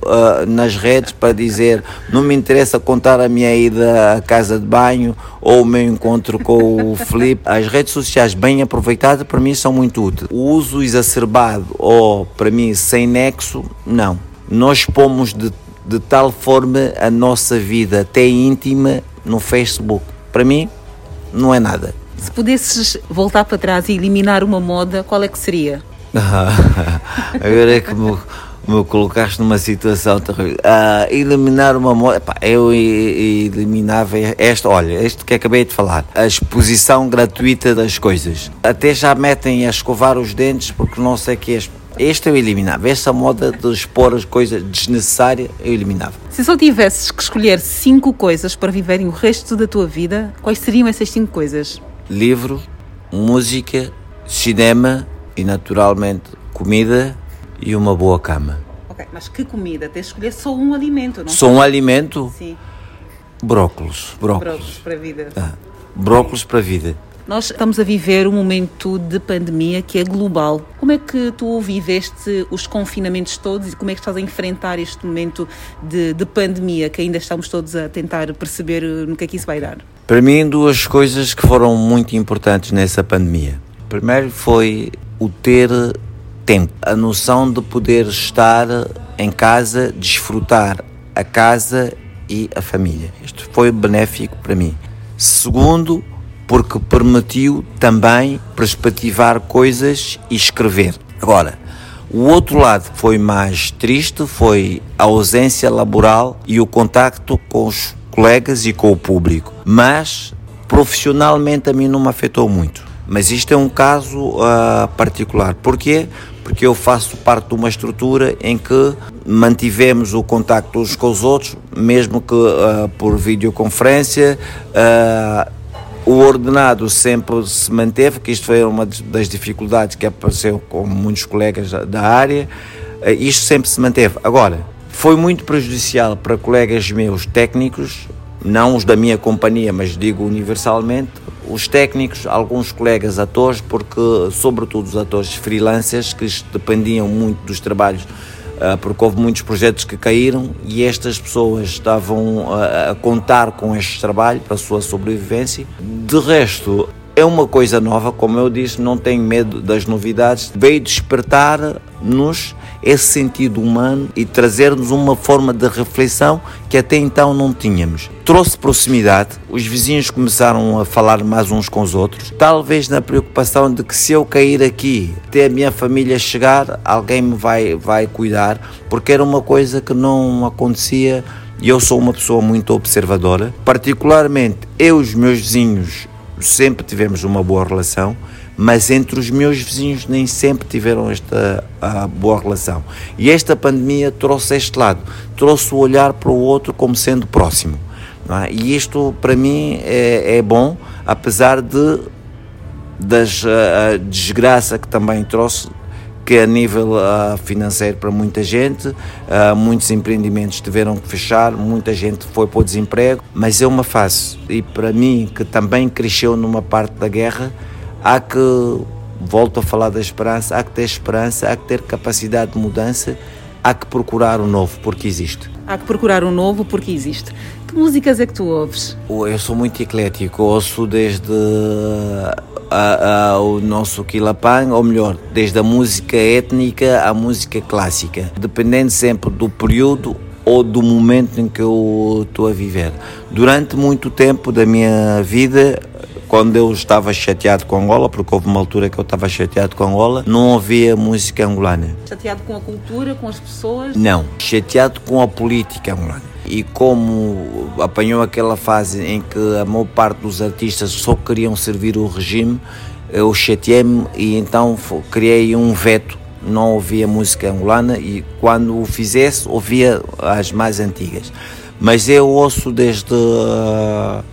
nas redes para dizer. Não me interessa contar a minha ida à casa de banho ou o meu encontro com o Felipe. As redes sociais bem aproveitadas para mim são muito úteis. O uso exacerbado ou para mim sem nexo, não. Nós pomos de, de tal forma a nossa vida até íntima no Facebook. Para mim, não é nada. Se pudesses voltar para trás e eliminar uma moda, qual é que seria? Agora é que me me colocaste numa situação terrível. Uh, eliminar uma moda. Eu eliminava esta, olha, este que acabei de falar, a exposição gratuita das coisas. Até já metem a escovar os dentes porque não sei o que é. Este eu eliminava. Esta moda de expor as coisas desnecessárias, eu eliminava. Se só tivesses que escolher cinco coisas para viverem o resto da tua vida, quais seriam essas cinco coisas? Livro, música, cinema e, naturalmente, comida e uma boa cama. Ok, mas que comida? Tens de escolher só um alimento, não? Só um alimento? Sim, Brócolos. Brócolos. brócolos para a vida. Ah, brócolos para a vida. Nós estamos a viver um momento de pandemia que é global. Como é que tu viveste os confinamentos todos e como é que estás a enfrentar este momento de, de pandemia que ainda estamos todos a tentar perceber no que é que isso vai dar? Para mim, duas coisas que foram muito importantes nessa pandemia. Primeiro foi o ter tempo, a noção de poder estar em casa, desfrutar a casa e a família. Isto foi benéfico para mim. Segundo, porque permitiu também perspectivar coisas e escrever. Agora, o outro lado que foi mais triste foi a ausência laboral e o contacto com os colegas e com o público. Mas profissionalmente a mim não me afetou muito. Mas isto é um caso uh, particular. Porquê? Porque eu faço parte de uma estrutura em que mantivemos o contacto uns com os outros, mesmo que uh, por videoconferência. Uh, o ordenado sempre se manteve, que isto foi uma das dificuldades que apareceu com muitos colegas da área, isto sempre se manteve. Agora, foi muito prejudicial para colegas meus técnicos, não os da minha companhia, mas digo universalmente, os técnicos, alguns colegas atores, porque, sobretudo os atores freelancers, que dependiam muito dos trabalhos ah, porque houve muitos projetos que caíram e estas pessoas estavam a contar com este trabalho para a sua sobrevivência. De resto, é uma coisa nova, como eu disse, não tenho medo das novidades. Veio despertar-nos esse sentido humano e trazer-nos uma forma de reflexão que até então não tínhamos. Trouxe proximidade, os vizinhos começaram a falar mais uns com os outros, talvez na preocupação de que se eu cair aqui, até a minha família chegar, alguém me vai, vai cuidar, porque era uma coisa que não acontecia e eu sou uma pessoa muito observadora. Particularmente, eu e os meus vizinhos sempre tivemos uma boa relação, mas entre os meus vizinhos nem sempre tiveram esta boa relação. E esta pandemia trouxe este lado, trouxe o olhar para o outro como sendo próximo. É? E isto para mim é, é bom, apesar de das uh, desgraça que também trouxe que a nível uh, financeiro para muita gente, uh, muitos empreendimentos tiveram que fechar, muita gente foi para o desemprego, mas é uma fase. E para mim, que também cresceu numa parte da guerra, há que, volto a falar da esperança, há que ter esperança, há que ter capacidade de mudança, há que procurar o novo, porque existe. Há que procurar o novo porque existe. Músicas é que tu ouves? Eu sou muito eclético, ouço desde a, a, o nosso Quilapang, ou melhor, desde a música étnica à música clássica, dependendo sempre do período ou do momento em que eu estou a viver. Durante muito tempo da minha vida, quando eu estava chateado com Angola, porque houve uma altura que eu estava chateado com Angola, não havia música angolana. Chateado com a cultura, com as pessoas? Não, chateado com a política angolana e como apanhou aquela fase em que a maior parte dos artistas só queriam servir o regime, eu chateei-me e então criei um veto. Não ouvia música angolana e quando o fizesse, ouvia as mais antigas. Mas eu ouço desde. Uh,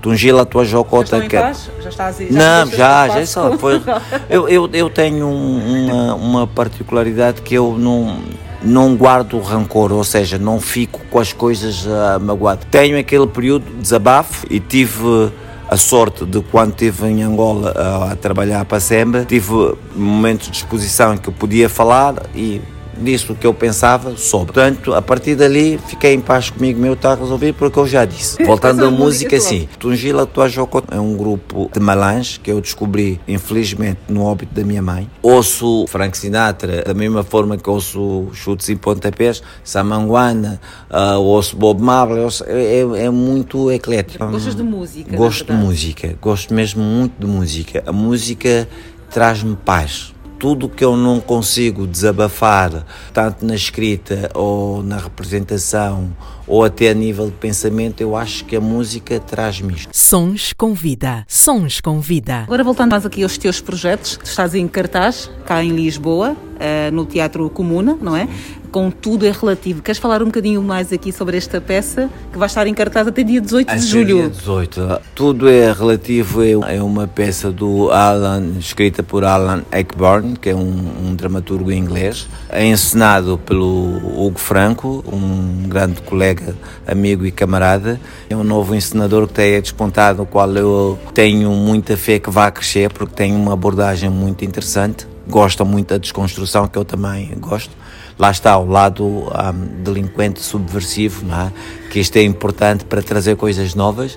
Tungila tua jocota já que já está já não já já só foi eu, eu, eu tenho uma, uma particularidade que eu não não guardo rancor, ou seja, não fico com as coisas uh. Tenho aquele período de desabafo e tive a sorte de quando estive em Angola uh, a trabalhar para a SEMBA, tive momentos de exposição em que eu podia falar e disse o que eu pensava sobre. Portanto, a partir dali, fiquei em paz comigo meu, está a resolver, porque eu já disse. Voltando à música, sim. Tungila Tuajoko é um grupo de malãs que eu descobri, infelizmente, no óbito da minha mãe. Ouço Frank Sinatra, da mesma forma que ouço chutes e pontapés, Samanguana, uh, ouço Bob Marley, ouço, é, é, é, muito eclético. Gostas de música? Gosto de música, gosto mesmo muito de música. A música traz-me paz tudo que eu não consigo desabafar, tanto na escrita ou na representação, ou até a nível de pensamento, eu acho que a música traz-me isto. Sons com vida, sons com vida. Agora voltando mais aqui aos teus projetos, tu estás em cartaz, cá em Lisboa, eh, no Teatro Comuna, não é? Com Tudo é Relativo. Queres falar um bocadinho mais aqui sobre esta peça que vai estar em cartaz até dia 18 Até de julho? Dia 18. Tudo é relativo. É uma peça do Alan, escrita por Alan Ayckbourn, que é um, um dramaturgo inglês, é encenado pelo Hugo Franco, um grande colega, amigo e camarada. É um novo encenador que tem despontado, no qual eu tenho muita fé que vai crescer, porque tem uma abordagem muito interessante. Gosta muito da desconstrução, que eu também gosto lá está o lado um, delinquente subversivo, é? que isto é importante para trazer coisas novas.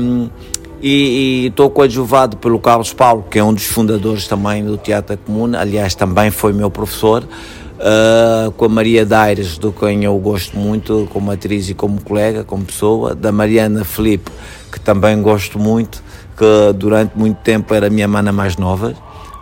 Um, e estou coadjuvado pelo Carlos Paulo, que é um dos fundadores também do Teatro Comum, aliás, também foi meu professor, uh, com a Maria Daires, do quem eu gosto muito, como atriz e como colega, como pessoa, da Mariana Felipe, que também gosto muito, que durante muito tempo era a minha mana mais nova.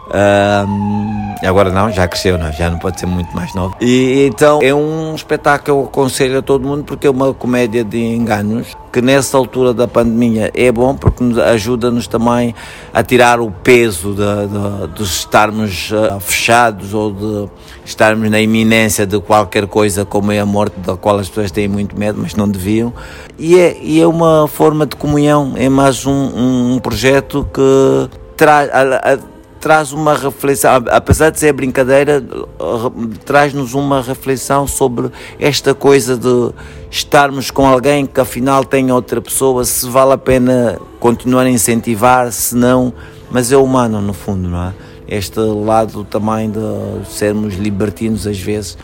Um, agora não, já cresceu, não, já não pode ser muito mais novo. E então é um espetáculo que eu aconselho a todo mundo porque é uma comédia de enganos que nessa altura da pandemia é bom porque ajuda-nos também a tirar o peso de, de, de estarmos uh, fechados ou de estarmos na iminência de qualquer coisa como é a morte da qual as pessoas têm muito medo, mas não deviam. E é, e é uma forma de comunhão, é mais um, um projeto que traz traz uma reflexão, apesar de ser brincadeira, traz-nos uma reflexão sobre esta coisa de estarmos com alguém que afinal tem outra pessoa, se vale a pena continuar a incentivar, se não, mas é humano no fundo, não é? Este lado também de sermos libertinos às vezes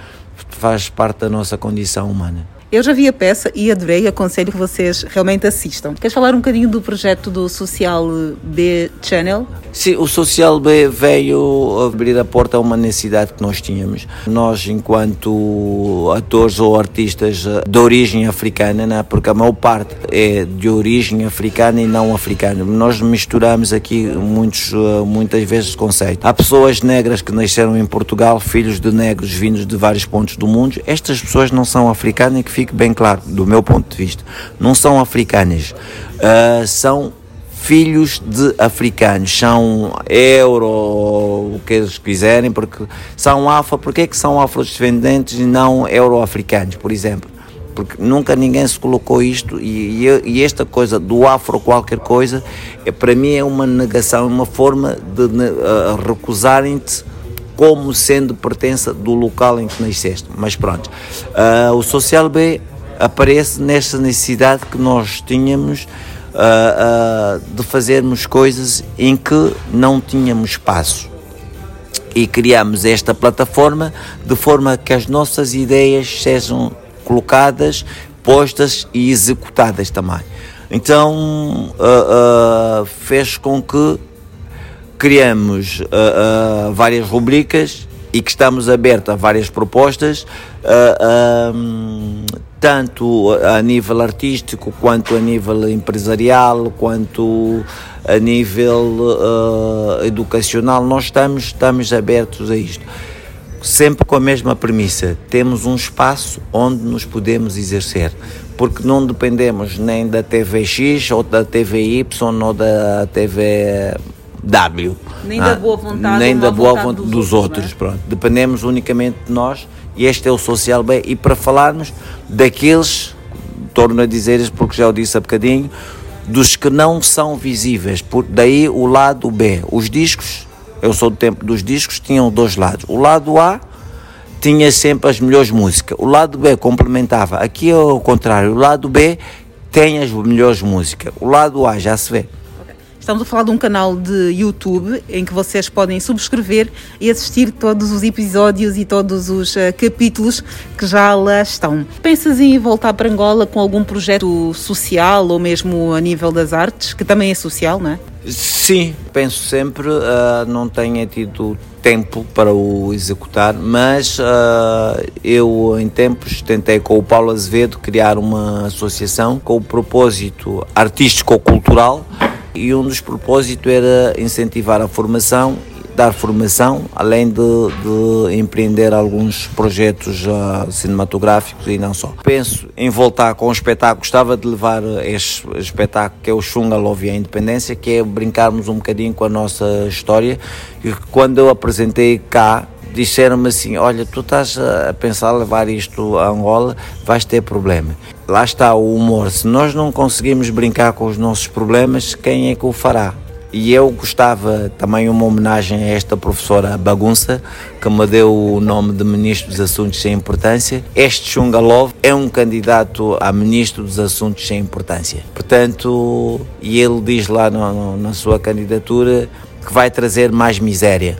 faz parte da nossa condição humana. Eu já vi a peça e adorei, aconselho que vocês realmente assistam. Queres falar um bocadinho do projeto do Social B Channel? Sim, o Social B veio abrir a porta a uma necessidade que nós tínhamos. Nós, enquanto atores ou artistas de origem africana, né, porque a maior parte é de origem africana e não africana, nós misturamos aqui muitos, muitas vezes conceitos. Há pessoas negras que nasceram em Portugal, filhos de negros vindos de vários pontos do mundo. Estas pessoas não são africanas e que fique bem claro, do meu ponto de vista, não são africanas, uh, são filhos de africanos, são euro, o que eles quiserem, porque são afro, porque é que são afrodescendentes e não euro-africanos, por exemplo? Porque nunca ninguém se colocou isto e, e, e esta coisa do afro qualquer coisa, é, para mim é uma negação, uma forma de uh, recusarem-te como sendo pertença do local em que nasceste. Mas pronto, uh, o Social B aparece nesta necessidade que nós tínhamos uh, uh, de fazermos coisas em que não tínhamos espaço. E criamos esta plataforma de forma que as nossas ideias sejam colocadas, postas e executadas também. Então fez com que criamos uh, uh, várias rubricas e que estamos abertos a várias propostas, uh, um, tanto a nível artístico, quanto a nível empresarial, quanto a nível educacional. Nós estamos, estamos abertos a isto. Sempre com a mesma premissa: temos um espaço onde nos podemos exercer porque não dependemos nem da TVX ou da TVY ou da TV W. Nem ah, da boa vontade, nem da boa vontade, dos, dos, outros. outros pronto. Dependemos unicamente de nós e este é o social bem. E para falarmos daqueles, torno a dizer porque já o disse há bocadinho, dos que não são visíveis, por daí o lado B. Os discos, eu sou do tempo dos discos, tinham dois lados. O lado A tinha sempre as melhores músicas, o lado B complementava. Aqui é o contrário, o lado B tem as melhores músicas, o lado A já se vê. Estamos a falar de um canal de YouTube em que vocês podem subscrever e assistir todos os episódios e todos os uh, capítulos que já lá estão. Pensas em voltar para Angola com algum projeto social ou mesmo a nível das artes, que também é social, não é? Sim, penso sempre, uh, não tenho tido tempo para o executar, mas uh, eu em tempos tentei com o Paulo Azevedo criar uma associação com o propósito artístico-cultural e um dos propósitos era incentivar a formação, dar formação, além de, de empreender alguns projetos uh, cinematográficos e não só. Penso em voltar com um espetáculo, gostava de levar este espetáculo que é o Xunga Love e a Independência, que é brincarmos um bocadinho com a nossa história e quando eu apresentei cá disseram-me assim: Olha, tu estás a pensar levar isto a Angola, vais ter problema. Lá está o humor. Se nós não conseguimos brincar com os nossos problemas, quem é que o fará? E eu gostava também uma homenagem a esta professora Bagunça, que me deu o nome de Ministro dos Assuntos Sem Importância. Este Chungalov é um candidato a Ministro dos Assuntos Sem Importância. Portanto, e ele diz lá no, no, na sua candidatura que vai trazer mais miséria.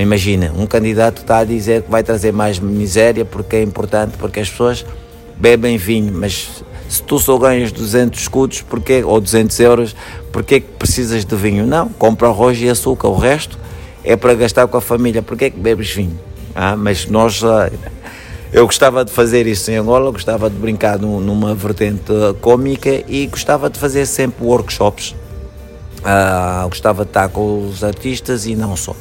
Imagina, um candidato está a dizer que vai trazer mais miséria porque é importante, porque as pessoas bebem vinho, mas se tu só ganhas 200 escudos porque, ou 200 euros, porque é que precisas de vinho? Não, compra arroz e açúcar, o resto é para gastar com a família, porque é que bebes vinho? Ah, mas nós, ah, eu gostava de fazer isso em Angola, gostava de brincar numa vertente cômica e gostava de fazer sempre workshops, ah, gostava de estar com os artistas e não só.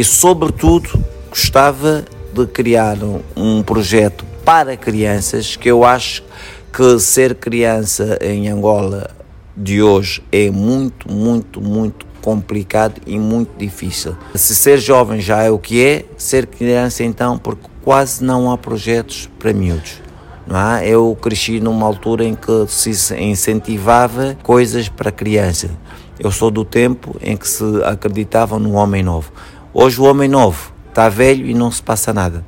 E sobretudo gostava de criar um projeto para crianças que eu acho que ser criança em Angola de hoje é muito, muito, muito complicado e muito difícil. Se ser jovem já é o que é, ser criança então, porque quase não há projetos para miúdos. Não é? Eu cresci numa altura em que se incentivava coisas para criança. Eu sou do tempo em que se acreditava no homem novo. Hoje o homem novo está velho e não se passa nada.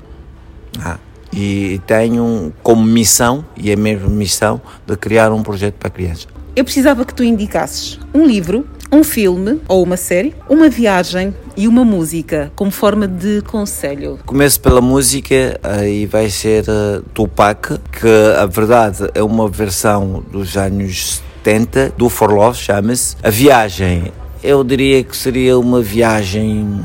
Ah e tenho como missão, e é mesmo missão, de criar um projeto para crianças. Eu precisava que tu indicasses um livro, um filme ou uma série, uma viagem e uma música como forma de conselho. Começo pela música e vai ser uh, Tupac, que a verdade é uma versão dos anos 70 do For Love, chama-se. A viagem, eu diria que seria uma viagem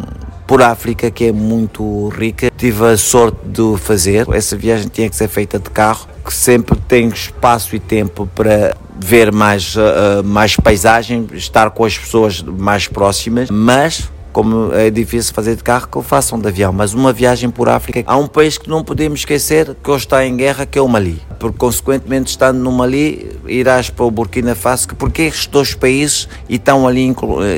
por África, que é muito rica. Tive a sorte de fazer. Essa viagem tinha que ser feita de carro, que sempre tem espaço e tempo para ver mais, uh, mais paisagem, estar com as pessoas mais próximas, mas como é difícil fazer de carro, que o façam de avião. Mas uma viagem por África, há um país que não podemos esquecer que hoje está em guerra, que é o Mali. Porque, consequentemente, estando no Mali, irás para o Burkina Faso, porque estes dois países estão ali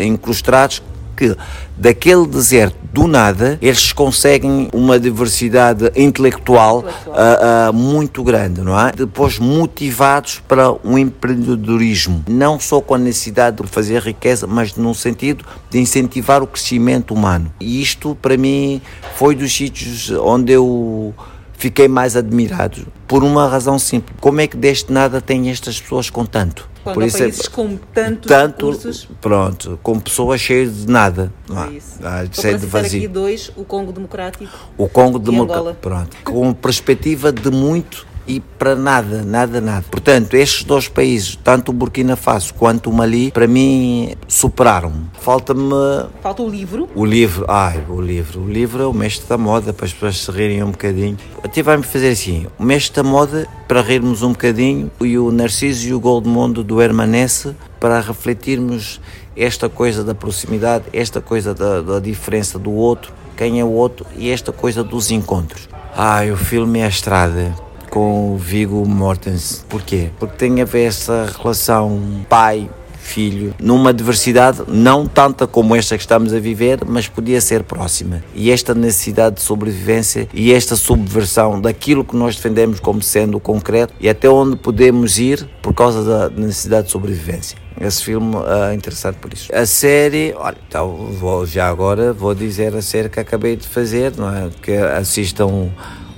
incrustados que daquele deserto do nada eles conseguem uma diversidade intelectual uh, uh, muito grande, não é? Depois motivados para um empreendedorismo, não só com a necessidade de fazer riqueza, mas no sentido de incentivar o crescimento humano. E isto para mim foi dos sítios onde eu fiquei mais admirado por uma razão simples. Como é que deste nada tem estas pessoas com tanto? Quando por isso é países é, com tantos tanto, recursos. Pronto, com pessoas cheias de nada. Não é isso. Ah, de vazio. aqui dois, o Congo Democrático. O Congo Democrático. Pronto. Com perspectiva de muito e para nada, nada, nada. Portanto, estes dois países, tanto o Burkina Faso quanto o Mali, para mim superaram-me. Falta-me. Falta o livro? O livro, ai, o livro. O livro é o mestre da moda, para as pessoas se rirem um bocadinho. Até vai-me fazer assim: o mestre da moda, para rirmos um bocadinho, e o Narciso e o Goldmondo do Hermanesse, para refletirmos esta coisa da proximidade, esta coisa da, da diferença do outro, quem é o outro e esta coisa dos encontros. Ai, o filme é a estrada com Vigo Mortensen. Porquê? Porque tem a ver essa relação pai filho, numa diversidade não tanta como esta que estamos a viver, mas podia ser próxima. E esta necessidade de sobrevivência e esta subversão daquilo que nós defendemos como sendo o concreto e até onde podemos ir por causa da necessidade de sobrevivência. Esse filme é interessante por isso. A série, olha, então vou, já agora vou dizer a série que acabei de fazer, não é? Que assistam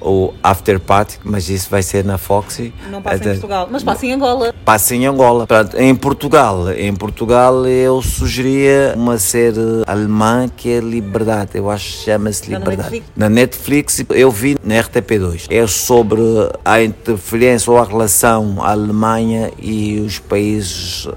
o After Party, mas isso vai ser na Foxy. Não passa em Portugal, mas passa em Angola. Passa em Angola. Pronto, em Portugal, em Portugal eu sugeria uma série alemã que é Liberdade, eu acho que chama-se Liberdade. Na Netflix? na Netflix eu vi na RTP2. É sobre a interferência ou a relação a Alemanha e os países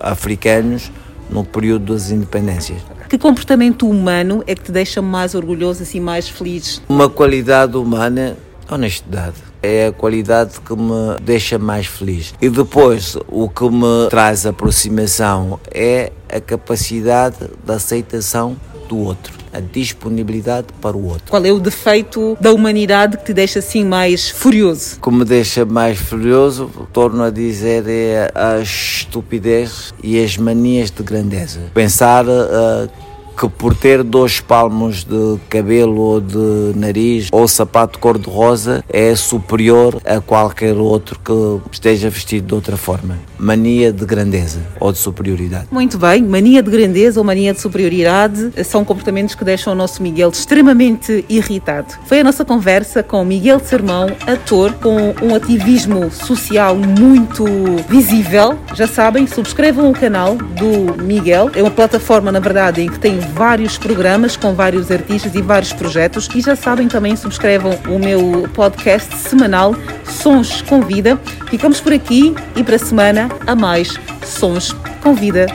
africanos no período das independências. Que comportamento humano é que te deixa mais orgulhoso, assim, mais feliz? Uma qualidade humana, honestidade. É a qualidade que me deixa mais feliz. E depois, o que me traz aproximação é a capacidade de aceitação do outro a disponibilidade para o outro. Qual é o defeito da humanidade que te deixa assim mais furioso? O que me deixa mais furioso, torno a dizer, é a estupidez e as manias de grandeza. Pensar uh, que por ter dois palmos de cabelo ou de nariz ou sapato cor-de-rosa é superior a qualquer outro que esteja vestido de outra forma. Mania de grandeza ou de superioridade. Muito bem, mania de grandeza ou mania de superioridade são comportamentos que deixam o nosso Miguel extremamente irritado. Foi a nossa conversa com Miguel Sermão, ator com um ativismo social muito visível. Já sabem, subscrevam o canal do Miguel. É uma plataforma, na verdade, em que tem vários programas com vários artistas e vários projetos. E já sabem também, subscrevam o meu podcast semanal Sons com Vida. Ficamos por aqui e para a semana a mais Sons com Vida.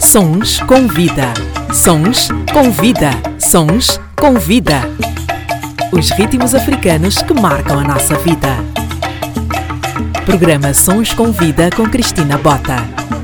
Sons com Vida. Sons com Vida. Sons com Vida. Os ritmos africanos que marcam a nossa vida. Programa Sons com Vida com Cristina Bota.